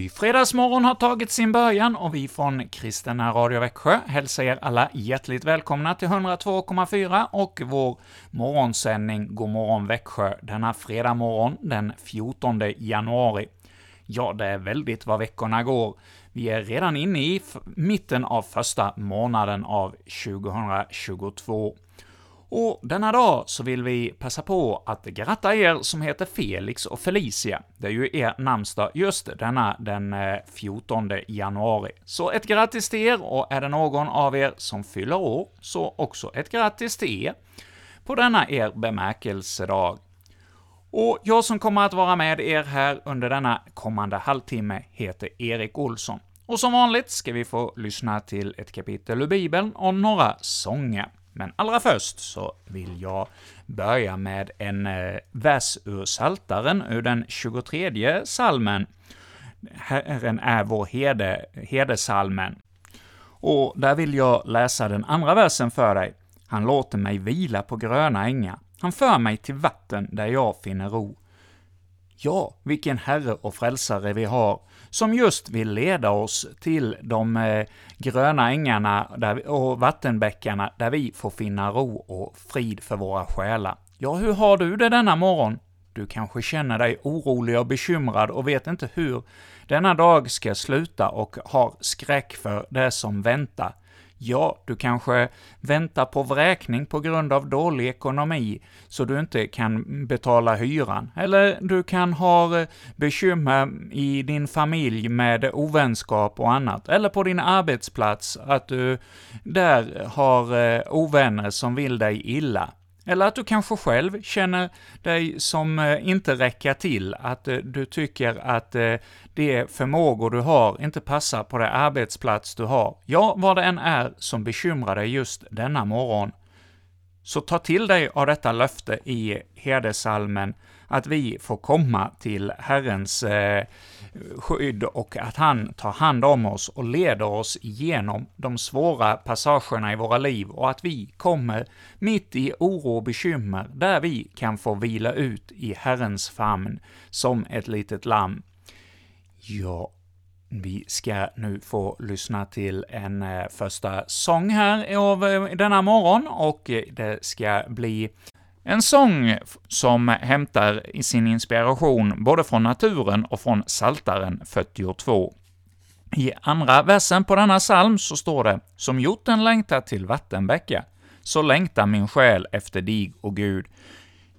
Ny fredagsmorgon har tagit sin början och vi från Kristina Radio Växjö hälsar er alla hjärtligt välkomna till 102,4 och vår morgonsändning God morgon Växjö denna fredag morgon den 14 januari. Ja, det är väldigt vad veckorna går. Vi är redan inne i mitten av första månaden av 2022. Och denna dag så vill vi passa på att gratta er som heter Felix och Felicia. Det är ju er namnsdag just denna den eh, 14 januari. Så ett grattis till er, och är det någon av er som fyller år, så också ett grattis till er på denna er bemärkelsedag. Och jag som kommer att vara med er här under denna kommande halvtimme heter Erik Olsson. Och som vanligt ska vi få lyssna till ett kapitel ur Bibeln och några sånger. Men allra först så vill jag börja med en eh, vers ur Saltaren ur den 23 salmen. Herren är vår herde, herdesalmen. Och där vill jag läsa den andra versen för dig. Han låter mig vila på gröna ängar. Han för mig till vatten där jag finner ro. Ja, vilken Herre och Frälsare vi har, som just vill leda oss till de eh, gröna ängarna där, och vattenbäckarna, där vi får finna ro och frid för våra själar. Ja, hur har du det denna morgon? Du kanske känner dig orolig och bekymrad och vet inte hur denna dag ska sluta och har skräck för det som väntar. Ja, du kanske väntar på vräkning på grund av dålig ekonomi, så du inte kan betala hyran. Eller du kan ha eh, bekymmer i din familj med ovänskap och annat. Eller på din arbetsplats, att du där har eh, ovänner som vill dig illa. Eller att du kanske själv känner dig som eh, inte räcker till, att eh, du tycker att eh, de förmågor du har inte passar på den arbetsplats du har. Ja, vad det än är som bekymrar dig just denna morgon, så ta till dig av detta löfte i herdesalmen att vi får komma till Herrens eh, skydd och att han tar hand om oss och leder oss igenom de svåra passagerna i våra liv och att vi kommer mitt i oro och bekymmer, där vi kan få vila ut i Herrens famn som ett litet lamm. Ja, vi ska nu få lyssna till en eh, första sång här av eh, denna morgon, och eh, det ska bli en sång som hämtar sin inspiration både från naturen och från Saltaren 42. I andra versen på denna psalm så står det ”Som hjorten längtar till vattenbäcka, så längtar min själ efter dig, och Gud.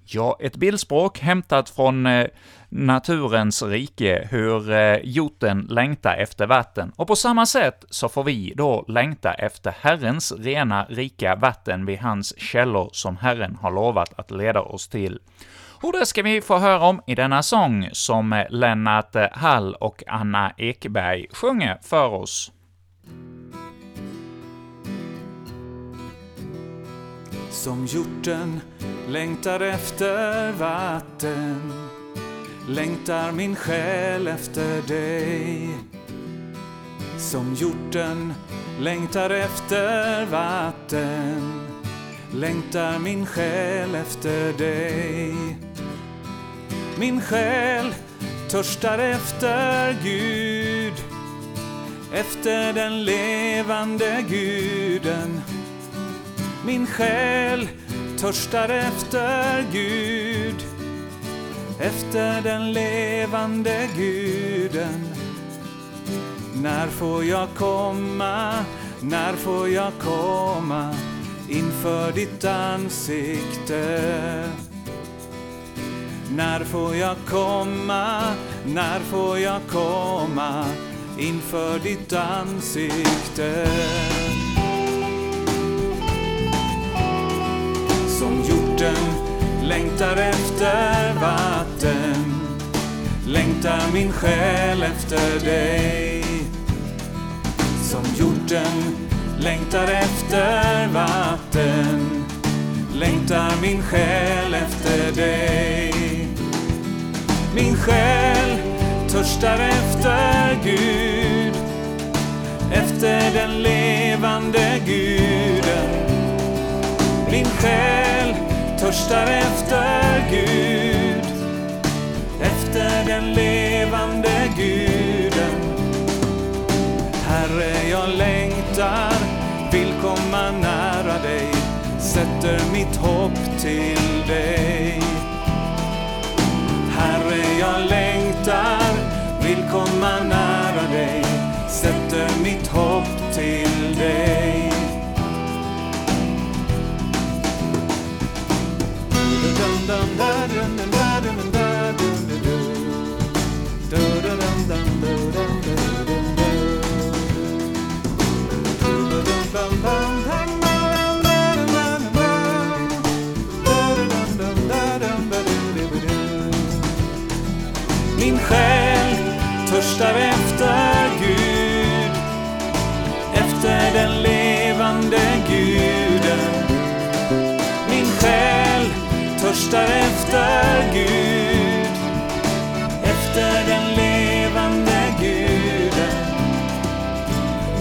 Ja, ett bildspråk hämtat från eh, naturens rike, hur eh, hjorten längtar efter vatten. Och på samma sätt så får vi då längta efter Herrens rena, rika vatten vid hans källor som Herren har lovat att leda oss till. Och det ska vi få höra om i denna sång som eh, Lennart Hall och Anna Ekberg sjunger för oss. Som hjorten längtar efter vatten längtar min själ efter dig. Som hjorten längtar efter vatten längtar min själ efter dig. Min själ törstar efter Gud, efter den levande guden. Min själ törstar efter Gud, efter den levande guden. När får jag komma, när får jag komma inför ditt ansikte? När får jag komma, när får jag komma inför ditt ansikte? Som hjorten längtar efter vatten. Längtar min själ efter dig. Som hjorten längtar efter vatten. Längtar min själ efter dig. Min själ törstar efter Gud. Efter den levande guden. Min själ törstar efter Gud, efter den levande Guden. Herre, jag längtar, vill komma nära dig, sätter mitt hopp till dig. Herre, jag längtar, vill komma nära dig, sätter mitt hopp till dig. Törstar efter Gud, efter den levande Guden. Min själ törstar efter Gud, efter den levande Guden.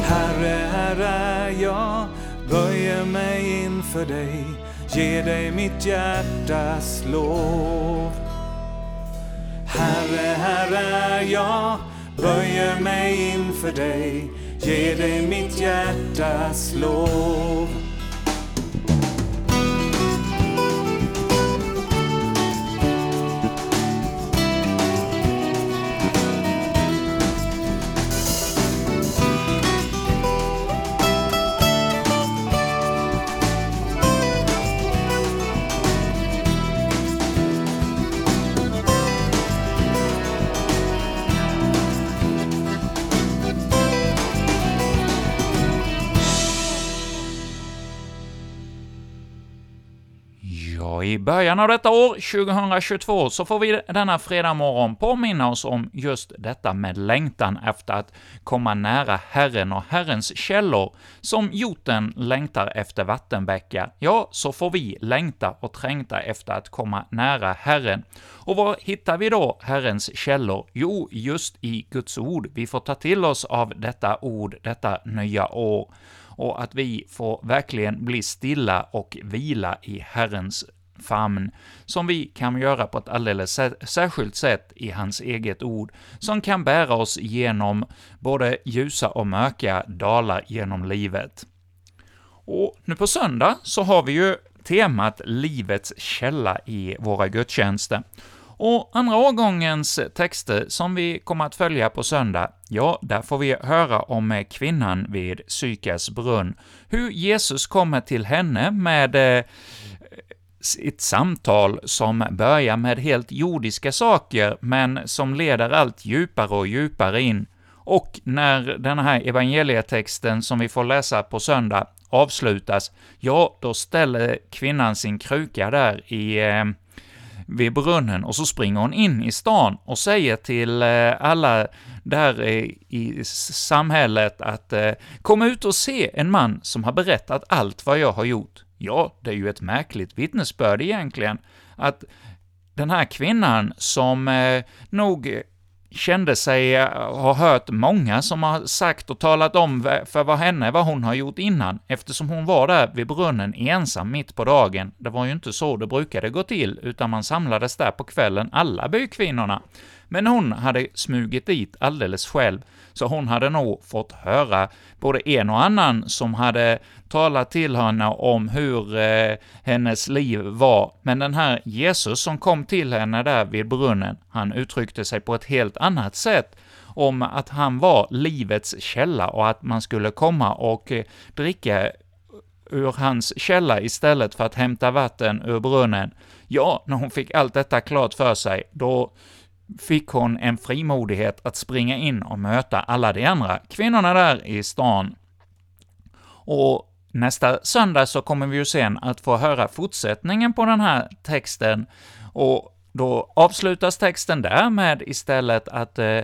Herre, här är jag, böjer mig inför dig, ger dig mitt hjärtas lov. Herre, Herre är jag, böjer mig inför dig, ger dig mitt hjärtas lov. Början av detta år, 2022, så får vi denna fredag morgon påminna oss om just detta med längtan efter att komma nära Herren och Herrens källor. Som joten längtar efter vattenbäckar, ja, så får vi längta och trängta efter att komma nära Herren. Och var hittar vi då Herrens källor? Jo, just i Guds ord. Vi får ta till oss av detta ord, detta nya år och att vi får verkligen bli stilla och vila i Herrens famn, som vi kan göra på ett alldeles särskilt sätt i hans eget ord, som kan bära oss genom både ljusa och mörka dalar genom livet. Och nu på söndag så har vi ju temat Livets källa i våra gudstjänster. Och andra årgångens texter som vi kommer att följa på söndag, ja, där får vi höra om kvinnan vid Sykars brunn, hur Jesus kommer till henne med eh, ett samtal som börjar med helt jordiska saker, men som leder allt djupare och djupare in. Och när den här evangelietexten som vi får läsa på söndag avslutas, ja, då ställer kvinnan sin kruka där i eh, vid brunnen och så springer hon in i stan och säger till eh, alla där i samhället att eh, kom ut och se en man som har berättat allt vad jag har gjort. Ja, det är ju ett märkligt vittnesbörd egentligen, att den här kvinnan som eh, nog kände sig eh, ha hört många som har sagt och talat om för vad henne vad hon har gjort innan, eftersom hon var där vid brunnen ensam mitt på dagen. Det var ju inte så det brukade gå till, utan man samlades där på kvällen, alla bykvinnorna. Men hon hade smugit dit alldeles själv, så hon hade nog fått höra både en och annan som hade talat till henne om hur eh, hennes liv var, men den här Jesus som kom till henne där vid brunnen, han uttryckte sig på ett helt annat sätt om att han var livets källa och att man skulle komma och eh, dricka ur hans källa istället för att hämta vatten ur brunnen. Ja, när hon fick allt detta klart för sig, då fick hon en frimodighet att springa in och möta alla de andra kvinnorna där i stan. Och nästa söndag så kommer vi ju sen att få höra fortsättningen på den här texten, och då avslutas texten där med istället att eh,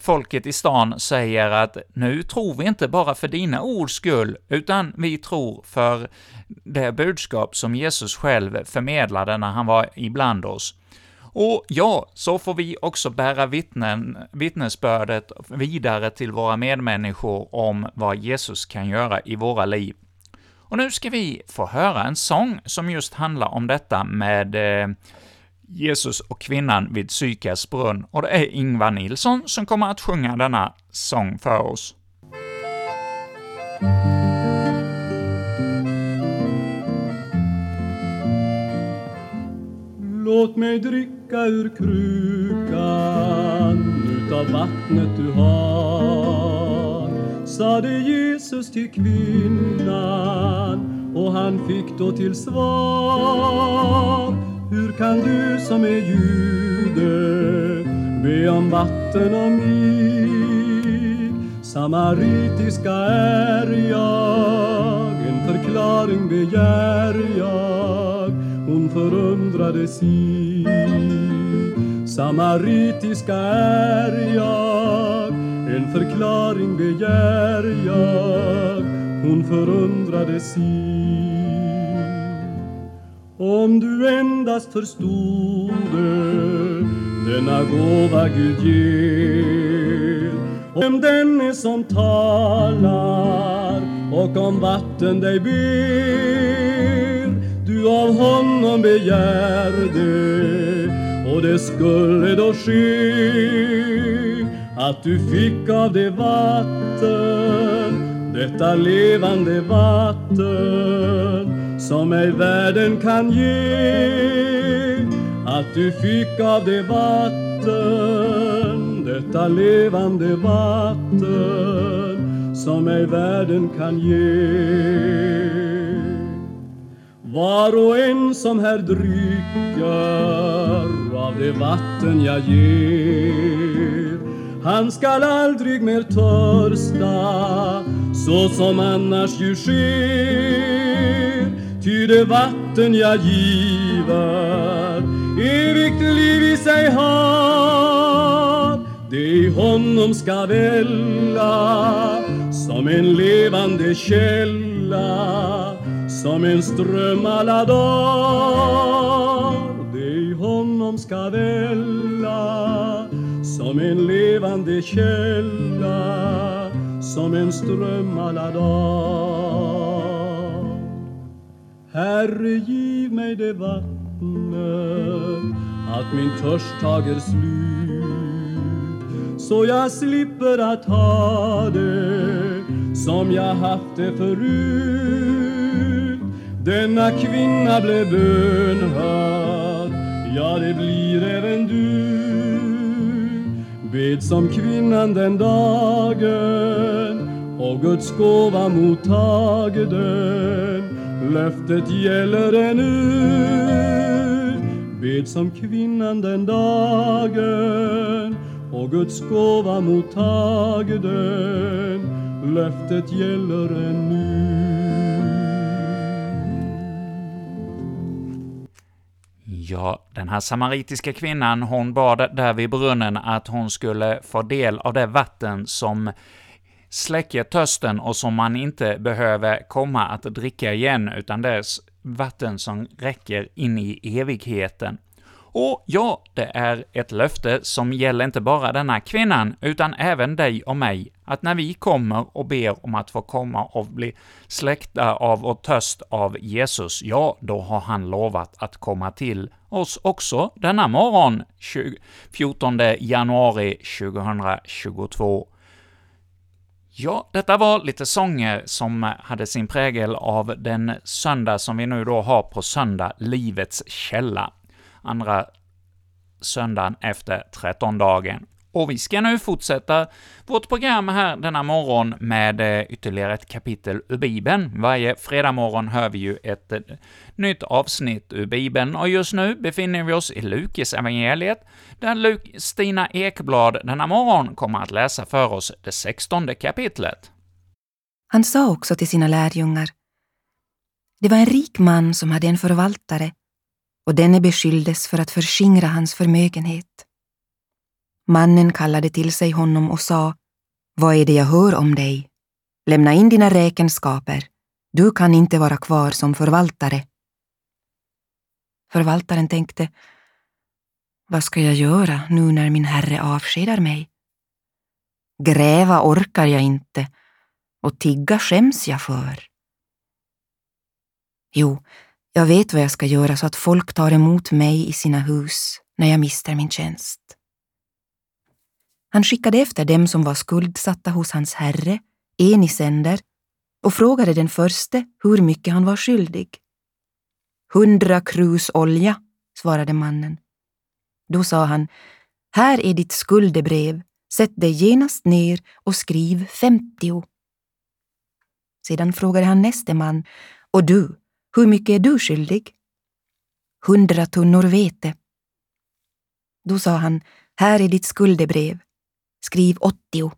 folket i stan säger att nu tror vi inte bara för dina ords skull, utan vi tror för det budskap som Jesus själv förmedlade när han var ibland oss. Och ja, så får vi också bära vittnen, vittnesbördet vidare till våra medmänniskor om vad Jesus kan göra i våra liv. Och nu ska vi få höra en sång som just handlar om detta med eh, Jesus och kvinnan vid Sykas brunn, och det är Ingvar Nilsson som kommer att sjunga denna sång för oss. Låt mig dricka ur krukan utav vattnet du har sade Jesus till kvinnan och han fick då till svar hur kan du som är jude be om vatten och mig? Samaritiska är jag, en förklaring begär jag. Hon förundrade sig. Samaritiska är jag, en förklaring begär jag. Hon förundrade sig. Om du endast förstode denna gåva Gud ger. Om den är som talar och om vatten dig ber. Du av honom begärde och det skulle då ske. Att du fick av det vatten detta levande vatten som ej världen kan ge att du fick av det vatten detta levande vatten som ej världen kan ge. Var och en som här dricker av det vatten jag ger han skall aldrig mer törsta så som annars ju sker ty det vatten jag giver evigt liv i sig har det i honom ska välla som en levande källa som en ström alla dagar. Det i honom ska välla som en levande källa som en ström alla dagar. Herre, giv mig det vattnet att min törst tager slut så jag slipper att ha det som jag haft det förut. Denna kvinna blev bönhörd ja, det blir även du. Bed som kvinnan den dagen och Guds gåva mottagden löftet gäller ännu Bed som kvinnan den dagen och Guds gåva mottag den. löftet gäller ännu Ja, den här samaritiska kvinnan, hon bad där vid brunnen att hon skulle få del av det vatten som släcker törsten och som man inte behöver komma att dricka igen, utan det är vatten som räcker in i evigheten. Och ja, det är ett löfte som gäller inte bara denna kvinnan, utan även dig och mig, att när vi kommer och ber om att få komma och bli släckta av och törst av Jesus, ja, då har han lovat att komma till oss också denna morgon, 14 januari 2022. Ja, detta var lite sånger som hade sin prägel av den söndag som vi nu då har på söndag, Livets källa andra söndagen efter trettondagen. Och vi ska nu fortsätta vårt program här denna morgon med eh, ytterligare ett kapitel ur Bibeln. Varje fredag morgon hör vi ju ett eh, nytt avsnitt ur Bibeln, och just nu befinner vi oss i Lukes evangeliet där Stina Ekblad denna morgon kommer att läsa för oss det sextonde kapitlet. Han sa också till sina lärjungar, det var en rik man som hade en förvaltare och denne beskylldes för att förskingra hans förmögenhet. Mannen kallade till sig honom och sa, Vad är det jag hör om dig? Lämna in dina räkenskaper. Du kan inte vara kvar som förvaltare. Förvaltaren tänkte, vad ska jag göra nu när min herre avskedar mig? Gräva orkar jag inte och tigga skäms jag för. Jo, jag vet vad jag ska göra så att folk tar emot mig i sina hus när jag mister min tjänst. Han skickade efter dem som var skuldsatta hos hans herre, Enisänder, och frågade den förste hur mycket han var skyldig. Hundra krus olja, svarade mannen. Då sa han, här är ditt skuldebrev, sätt dig genast ner och skriv femtio. Sedan frågade han näste man, och du, hur mycket är du skyldig? Hundra tunnor vete. Då sa han, här är ditt skuldebrev, skriv åttio.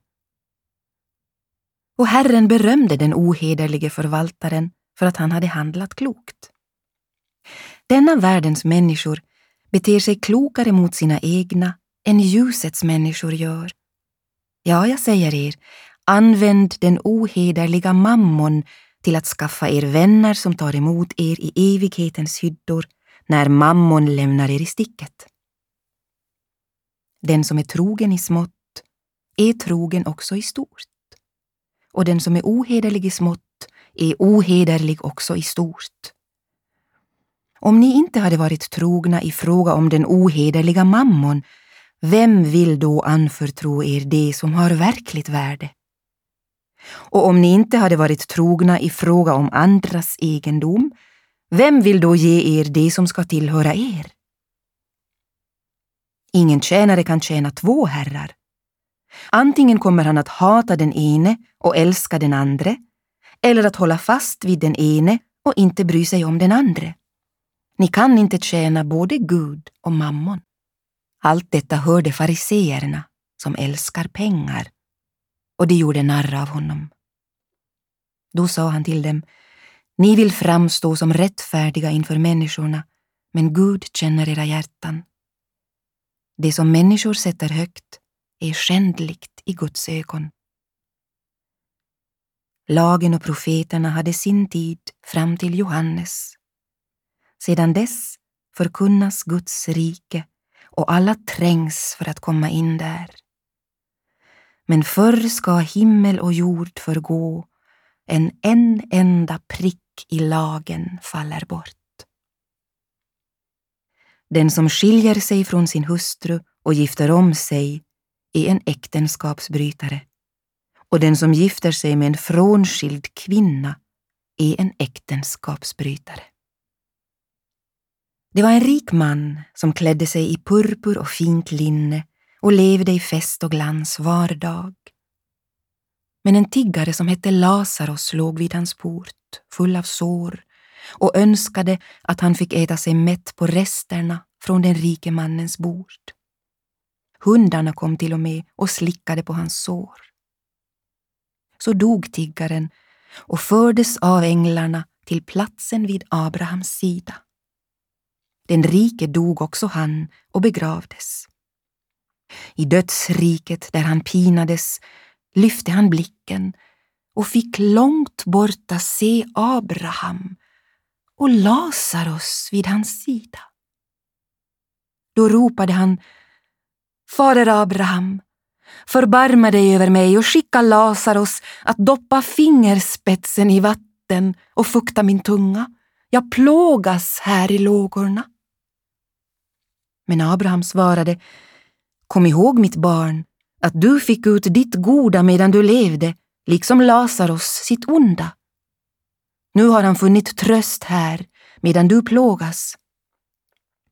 Och Herren berömde den ohederlige förvaltaren för att han hade handlat klokt. Denna världens människor beter sig klokare mot sina egna än ljusets människor gör. Ja, jag säger er, använd den ohederliga mammon till att skaffa er vänner som tar emot er i evighetens hyddor när mammon lämnar er i sticket. Den som är trogen i smått är trogen också i stort. Och den som är ohederlig i smått är ohederlig också i stort. Om ni inte hade varit trogna i fråga om den ohederliga mammon, vem vill då anförtro er det som har verkligt värde? Och om ni inte hade varit trogna i fråga om andras egendom, vem vill då ge er det som ska tillhöra er? Ingen tjänare kan tjäna två herrar. Antingen kommer han att hata den ene och älska den andre, eller att hålla fast vid den ene och inte bry sig om den andre. Ni kan inte tjäna både Gud och mammon. Allt detta hörde fariseerna, som älskar pengar, och de gjorde narr av honom. Då sa han till dem, ni vill framstå som rättfärdiga inför människorna, men Gud känner era hjärtan. Det som människor sätter högt är skändligt i Guds ögon. Lagen och profeterna hade sin tid fram till Johannes. Sedan dess förkunnas Guds rike och alla trängs för att komma in där. Men förr ska himmel och jord förgå, en en enda prick i lagen faller bort. Den som skiljer sig från sin hustru och gifter om sig är en äktenskapsbrytare och den som gifter sig med en frånskild kvinna är en äktenskapsbrytare. Det var en rik man som klädde sig i purpur och fint linne och levde i fest och glans var dag. Men en tiggare som hette Lazarus låg vid hans port, full av sår och önskade att han fick äta sig mätt på resterna från den rike mannens bord. Hundarna kom till och med och slickade på hans sår. Så dog tiggaren och fördes av änglarna till platsen vid Abrahams sida. Den rike dog också han och begravdes. I dödsriket där han pinades lyfte han blicken och fick långt borta se Abraham och Lazarus vid hans sida. Då ropade han Fader Abraham, förbarma dig över mig och skicka Lazarus att doppa fingerspetsen i vatten och fukta min tunga. Jag plågas här i lågorna. Men Abraham svarade Kom ihåg mitt barn, att du fick ut ditt goda medan du levde, liksom Lazarus sitt onda. Nu har han funnit tröst här, medan du plågas.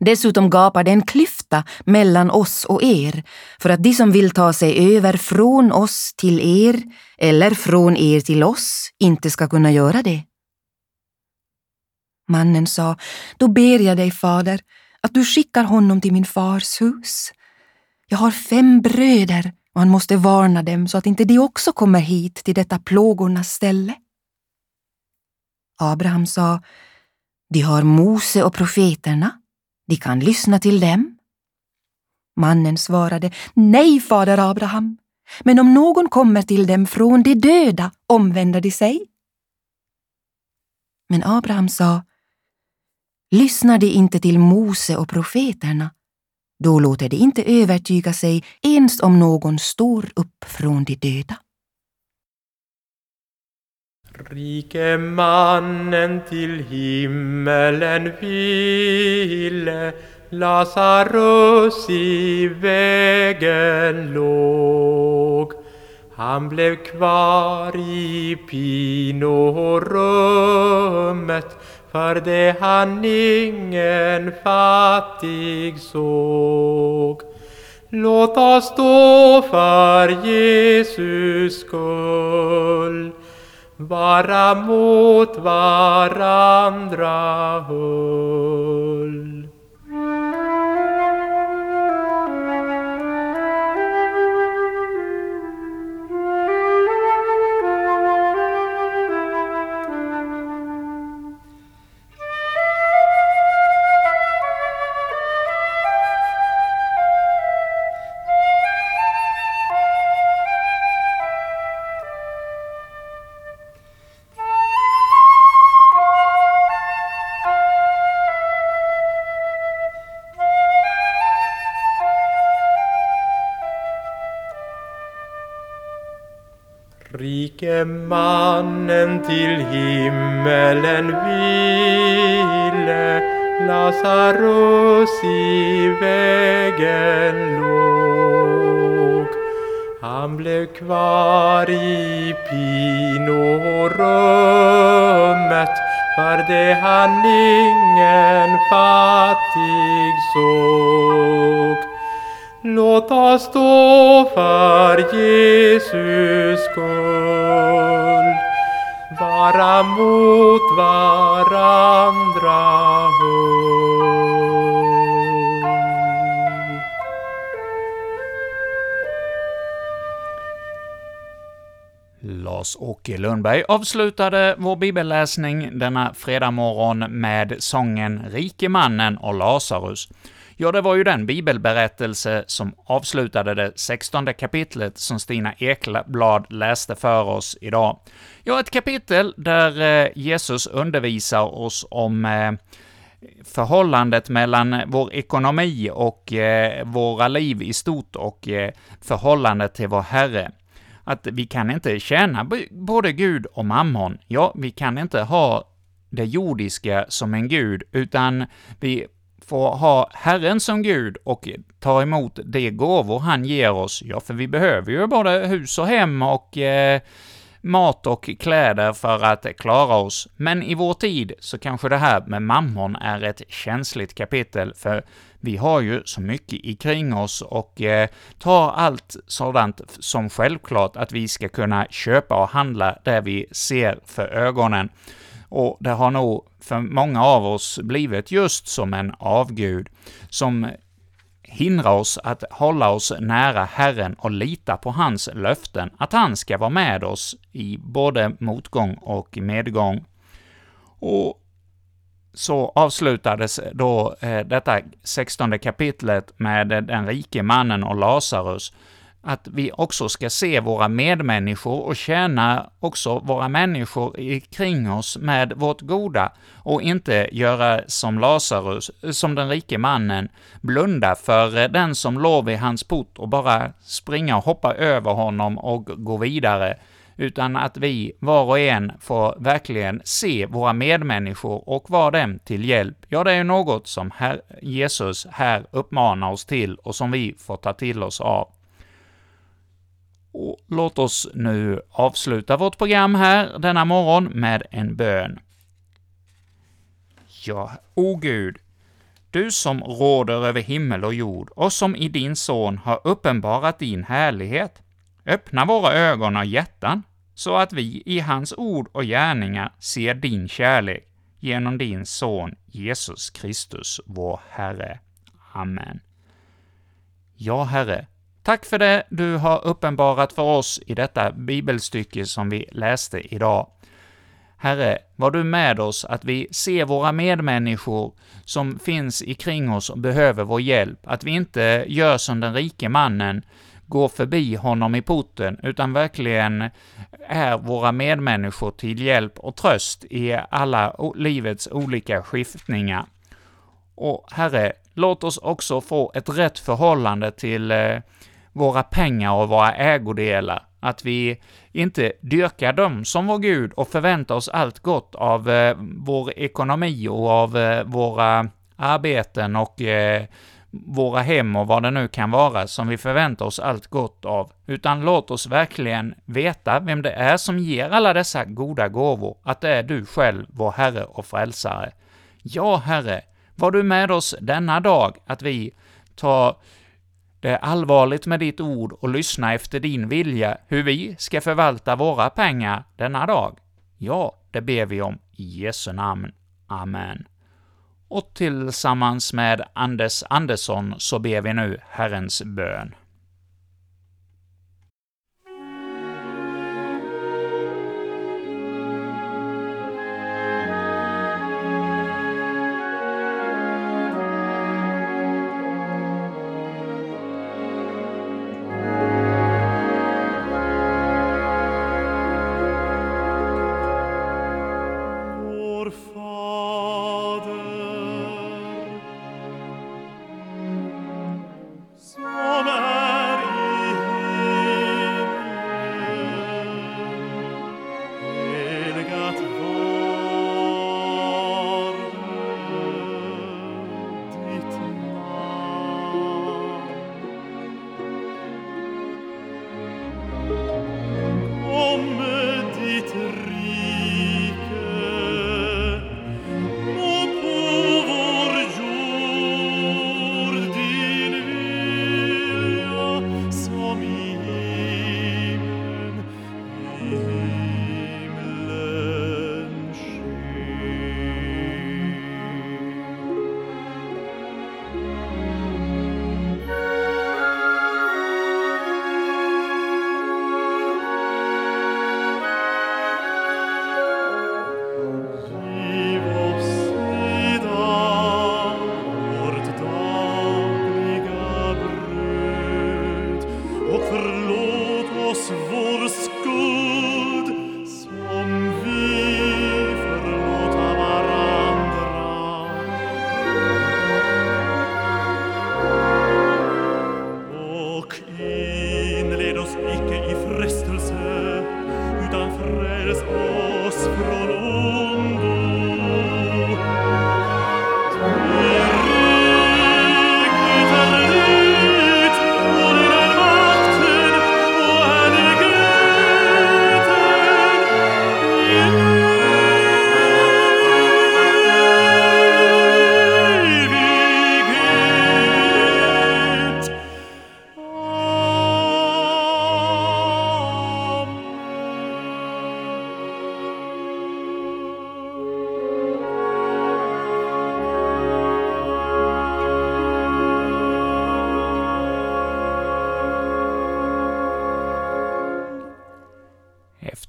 Dessutom gapar det en klyfta mellan oss och er, för att de som vill ta sig över från oss till er eller från er till oss inte ska kunna göra det. Mannen sa, då ber jag dig, fader, att du skickar honom till min fars hus. Jag har fem bröder och han måste varna dem så att inte de också kommer hit till detta plågornas ställe. Abraham sa, de har Mose och profeterna, de kan lyssna till dem. Mannen svarade, nej, fader Abraham, men om någon kommer till dem från de döda omvänder de sig. Men Abraham sa, lyssnar de inte till Mose och profeterna, då låter de inte övertyga sig ens om någon står upp från de döda. Rike mannen till himmelen ville Lazarus i vägen låg. Han blev kvar i pinorummet för det han ingen fattig såg. Låt oss stå för Jesus skull, varam ut, varam drahul. Mannen till himmelen ville Lazarus i vägen låg. Han blev kvar i pinorummet för det han ingen fattig såg. Låt oss stå för Jesus skull, vara mot varandra hull. Lars-Åke Lundberg avslutade vår bibelläsning denna fredag morgon med sången Rikemannen och Lazarus. Ja, det var ju den bibelberättelse som avslutade det 16 kapitlet som Stina Ekblad läste för oss idag. Ja, ett kapitel där eh, Jesus undervisar oss om eh, förhållandet mellan vår ekonomi och eh, våra liv i stort och förhållandet till vår Herre. Att vi kan inte tjäna både Gud och mammon. Ja, vi kan inte ha det jordiska som en gud, utan vi få ha Herren som Gud och ta emot de gåvor han ger oss. Ja, för vi behöver ju både hus och hem och eh, mat och kläder för att klara oss. Men i vår tid så kanske det här med mammon är ett känsligt kapitel, för vi har ju så mycket kring oss och eh, tar allt sådant som självklart att vi ska kunna köpa och handla det vi ser för ögonen. Och det har nog för många av oss blivit just som en avgud, som hindrar oss att hålla oss nära Herren och lita på hans löften, att han ska vara med oss i både motgång och medgång. Och så avslutades då eh, detta 16 kapitlet med den rike mannen och Lazarus, att vi också ska se våra medmänniskor och tjäna också våra människor kring oss med vårt goda och inte göra som Lazarus, som den rike mannen, blunda för den som låg vid hans port och bara springa och hoppa över honom och gå vidare, utan att vi var och en får verkligen se våra medmänniskor och vara dem till hjälp. Ja, det är något som Jesus här uppmanar oss till och som vi får ta till oss av. Och låt oss nu avsluta vårt program här denna morgon med en bön. Ja, o Gud, du som råder över himmel och jord och som i din Son har uppenbarat din härlighet, öppna våra ögon och hjärtan så att vi i hans ord och gärningar ser din kärlek genom din Son Jesus Kristus, vår Herre. Amen. Ja, Herre, Tack för det du har uppenbarat för oss i detta bibelstycke som vi läste idag. Herre, var du med oss att vi ser våra medmänniskor som finns ikring oss och behöver vår hjälp, att vi inte gör som den rike mannen, går förbi honom i porten, utan verkligen är våra medmänniskor till hjälp och tröst i alla livets olika skiftningar. Och Herre, låt oss också få ett rätt förhållande till eh, våra pengar och våra ägodelar, att vi inte dyrkar dem som vår Gud och förväntar oss allt gott av eh, vår ekonomi och av eh, våra arbeten och eh, våra hem och vad det nu kan vara som vi förväntar oss allt gott av, utan låt oss verkligen veta vem det är som ger alla dessa goda gåvor, att det är du själv, vår Herre och Frälsare. Ja, Herre, var du med oss denna dag, att vi tar det är allvarligt med ditt ord och lyssna efter din vilja hur vi ska förvalta våra pengar denna dag. Ja, det ber vi om i Jesu namn. Amen. Och tillsammans med Anders Andersson så ber vi nu Herrens bön.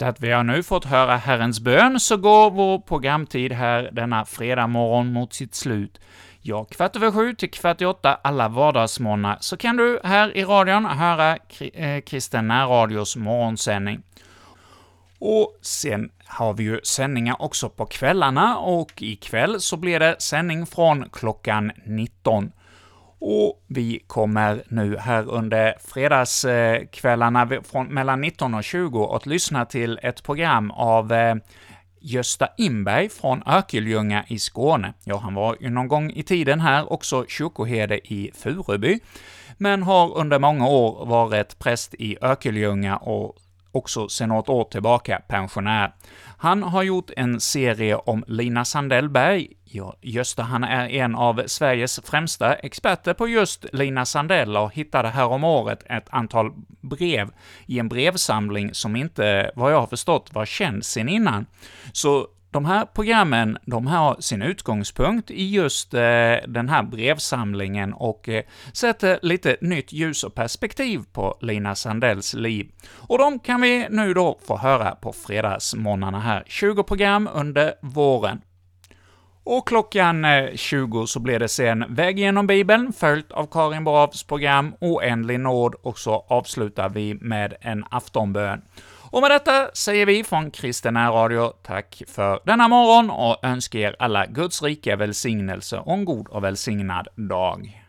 Efter att vi har nu fått höra Herrens bön så går vår programtid här denna fredag morgon mot sitt slut. Ja, kvart över sju till kvart i åtta alla vardagsmorgnar så kan du här i radion höra Kri- eh, Kristen närradios morgonsändning. Och sen har vi ju sändningar också på kvällarna, och ikväll så blir det sändning från klockan 19. Och vi kommer nu här under fredagskvällarna från mellan 19 och 20 att lyssna till ett program av eh, Gösta Inberg från Örkelljunga i Skåne. Ja, han var ju någon gång i tiden här också kyrkoherde i Furuby, men har under många år varit präst i Örkelljunga och också sedan något år tillbaka pensionär. Han har gjort en serie om Lina Sandellberg. Ja, Gösta han är en av Sveriges främsta experter på just Lina Sandell och hittade häromåret ett antal brev i en brevsamling som inte, vad jag har förstått, var känd sen innan. Så de här programmen, de har sin utgångspunkt i just eh, den här brevsamlingen och eh, sätter lite nytt ljus och perspektiv på Lina Sandells liv. Och de kan vi nu då få höra på fredagsmorgnarna här, 20 program under våren. Och klockan eh, 20 så blir det sen Väg genom Bibeln, följt av Karin Bravs program Oändlig nåd, och så avslutar vi med en aftonbön. Och med detta säger vi från Kristen Radio tack för denna morgon och önskar er alla Guds rika välsignelse och en god och välsignad dag.